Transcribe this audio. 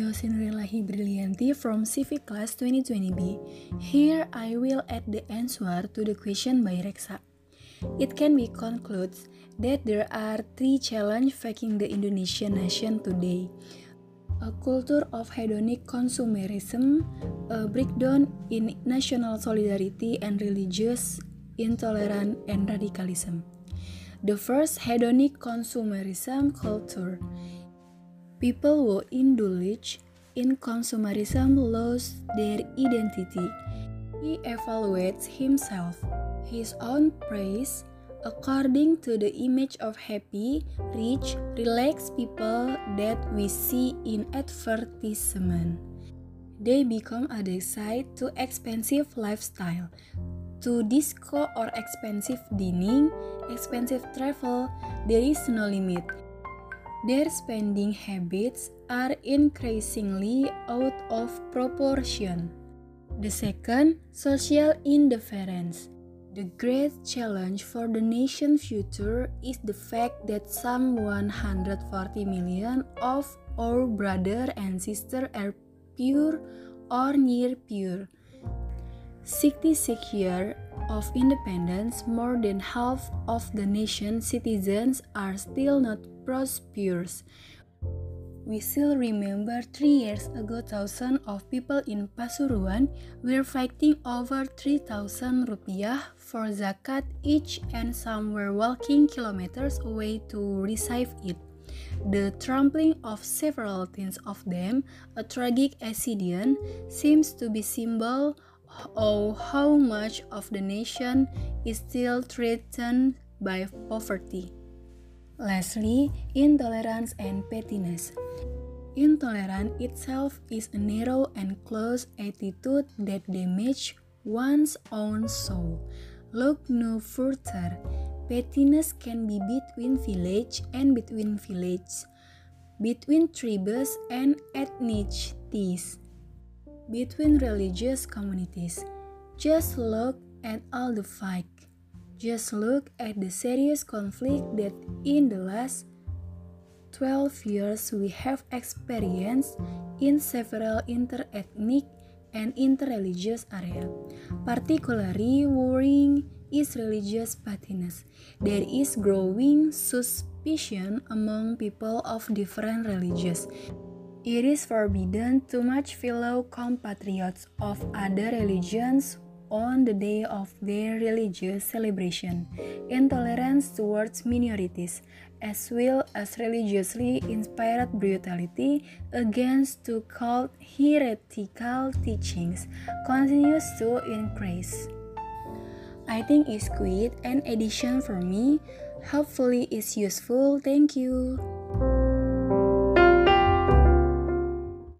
Rosindrilahi Brillianti from Civic Class 2020B. Here I will add the answer to the question by Rexa. It can be concluded that there are three challenges facing the Indonesian nation today. A culture of hedonic consumerism, a breakdown in national solidarity and religious intolerance and radicalism. The first hedonic consumerism culture. People who indulge in consumerism lose their identity. He evaluates himself, his own praise, according to the image of happy, rich, relaxed people that we see in advertisement. They become addicted to expensive lifestyle, to disco or expensive dining, expensive travel, there is no limit. Their spending habits are increasingly out of proportion. The second, social indifference. The great challenge for the nation's future is the fact that some 140 million of our brother and sister are pure or near pure 66 years of independence, more than half of the nation's citizens are still not prosperous. We still remember three years ago, thousands of people in Pasuruan were fighting over 3,000 rupiah for zakat each, and some were walking kilometers away to receive it. The trampling of several tens of them, a tragic accident, seems to be symbol of how much of the nation is still threatened by poverty. Lastly, intolerance and pettiness. Intolerance itself is a narrow and closed attitude that damages one's own soul. Look no further. Pettiness can be between village and between village, between tribes and ethnicities between religious communities. Just look at all the fight. Just look at the serious conflict that in the last 12 years we have experienced in several interethnic and interreligious areas. Particularly worrying is religious pettiness. There is growing suspicion among people of different religions it is forbidden to match fellow compatriots of other religions on the day of their religious celebration. Intolerance towards minorities, as well as religiously inspired brutality against to cult heretical teachings, continues to increase. I think it's quite an addition for me. Hopefully, it's useful. Thank you.